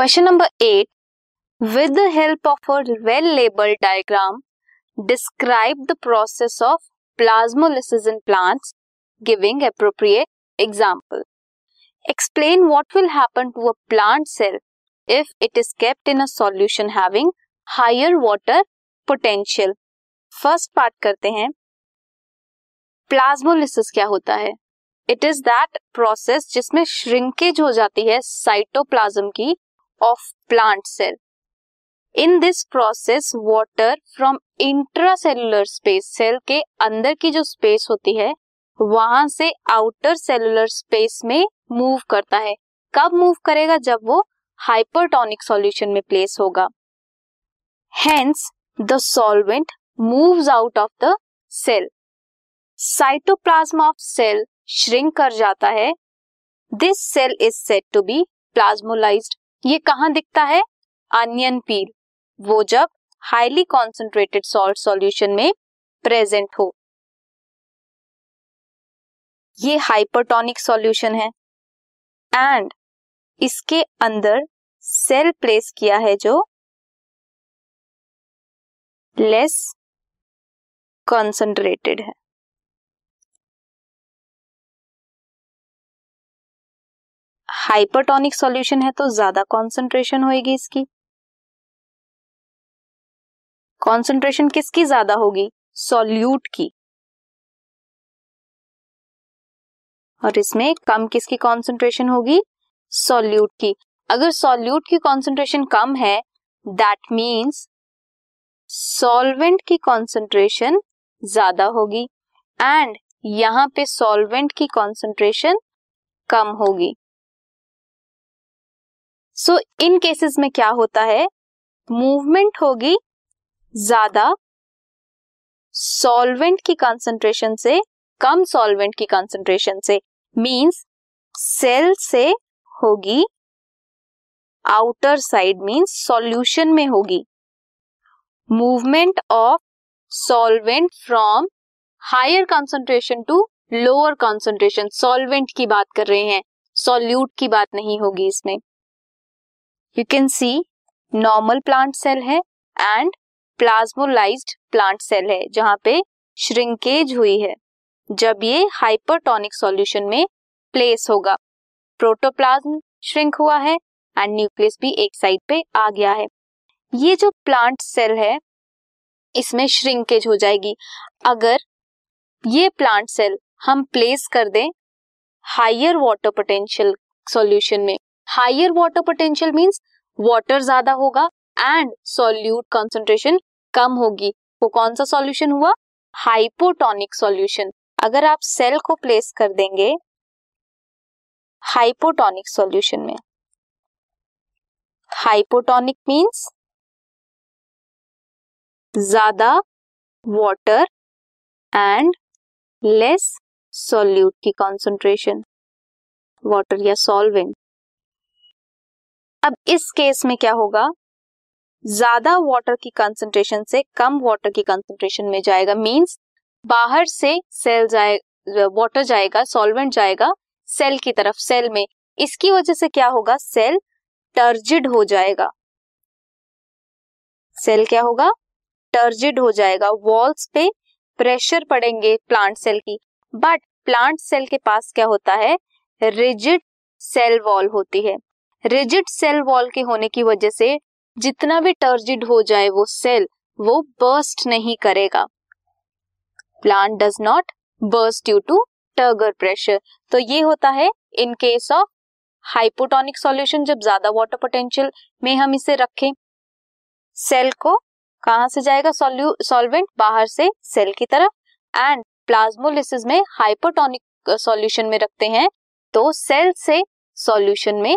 Question number eight with the help of a well labelled diagram describe the process of plasmolysis in plants giving appropriate example explain what will happen to a plant cell if it is kept in a solution having higher water potential first part करते हैं. Plasmolysis क्या होता है? It is that process जिसमें shrinkage हो जाती है cytoplasm की of plant cell in this process water from intra intracellular space cell के अंदर की जो स्पेस होती है, वहाँ से आउटर सेलुलर स्पेस में मूव करता है। कब मूव करेगा? जब वो हाइपरटोनिक सॉल्यूशन में प्लेस होगा। Hence the solvent moves out of the cell cytoplasm of cell shrink कर जाता है। This cell is set to be plasmolyzed ये कहाँ दिखता है? Onion peel. वो जब हाईली कॉन्सेंट्रेटेड सॉल्ट सॉल्यूशन में प्रेजेंट हो। ये हाइपरटोनिक सॉल्यूशन है। एंड इसके अंदर सेल प्लेस किया है जो लेस कॉन्सेंट्रेटेड है। हाइपरटोनिक सॉल्यूशन है तो ज़्यादा कॉन्सेंट्रेशन होगी इसकी। कॉन्सेंट्रेशन किसकी ज़्यादा होगी? सॉल्यूट की। और इसमें कम किसकी कॉन्सेंट्रेशन होगी? सॉल्यूट की। अगर सॉल्यूट की कॉन्सेंट्रेशन कम है दैट मीन्स सॉल्वेंट की कॉन्सेंट्रेशन ज़्यादा होगी। एंड यहाँ पे सॉल्वेंट की कॉन्सेंट्रेशन कम होगी। सो इन केसेस में क्या होता है? मूवमेंट होगी ज़्यादा सॉल्वेंट की कंसंट्रेशन से, कम सॉल्वेंट की कंसंट्रेशन से। मींस सेल से होगी आउटर साइड मींस सॉल्यूशन में होगी। Movement of solvent from higher concentration to lower concentration solvent की बात कर रहे हैं सॉल्यूट की बात नहीं होगी इसमें। You can see normal plant cell है एंड प्लाज्मोलाइज्ड प्लांट सेल है, जहाँ पे श्रिंकेज हुई है। जब ये हाइपरटोनिक सॉल्यूशन में प्लेस होगा प्रोटोप्लाज्म श्रिंक हुआ है एंड न्यूक्लियस भी एक साइड पे आ गया है। ये जो प्लांट सेल है, इसमें श्रिंकेज हो जाएगी। अगर ये प्लांट सेल हम प्लेस कर दें हायर वाटर पोटेंशियल सॉल्यूशन में higher water potential means water ज़्यादा होगा एंड सॉल्यूट कंसंट्रेशन कम होगी। वो कौन सा सॉल्यूशन हुआ? हाइपोटोनिक सॉल्यूशन अगर आप सेल को प्लेस कर देंगे हाइपोटोनिक सॉल्यूशन में। हाइपोटोनिक मींस ज़्यादा वाटर एंड लेस सॉल्यूट की कंसंट्रेशन वाटर या सॉल्वेंट अब इस केस में क्या होगा? ज़्यादा वाटर की कंसंट्रेशन से कम वाटर की कंसंट्रेशन में जाएगा मींस बाहर से सेल जाए वाटर जाएगा सॉल्वेंट जाएगा सेल की तरफ़ सेल में। इसकी वजह से क्या होगा? सेल टर्जिड हो जाएगा। सेल क्या होगा? टर्जिड हो जाएगा। वॉल्स पे प्रेशर पड़ेंगे प्लांट सेल की। बट प्लांट सेल के पास क्या होता है? रिजिड सेल वॉल होती है। रिजिड सेल वॉल के होने की वजह से जितना भी टर्जिड हो जाए वो सेल, वो बर्स्ट नहीं करेगा। Plant does not burst due to turgor pressure. तो ये होता है in case of hypotonic solution, जब ज़्यादा वाटर पोटेंशियल में हम इसे रखें। सेल को कहा से जाएगा? सॉल्वेंट बाहर से सेल की तरफ़। एंड प्लाज्मोलिसिस में हाइपोटोनिक सॉल्यूशन में रखते हैं तो सेल से सॉल्यूशन में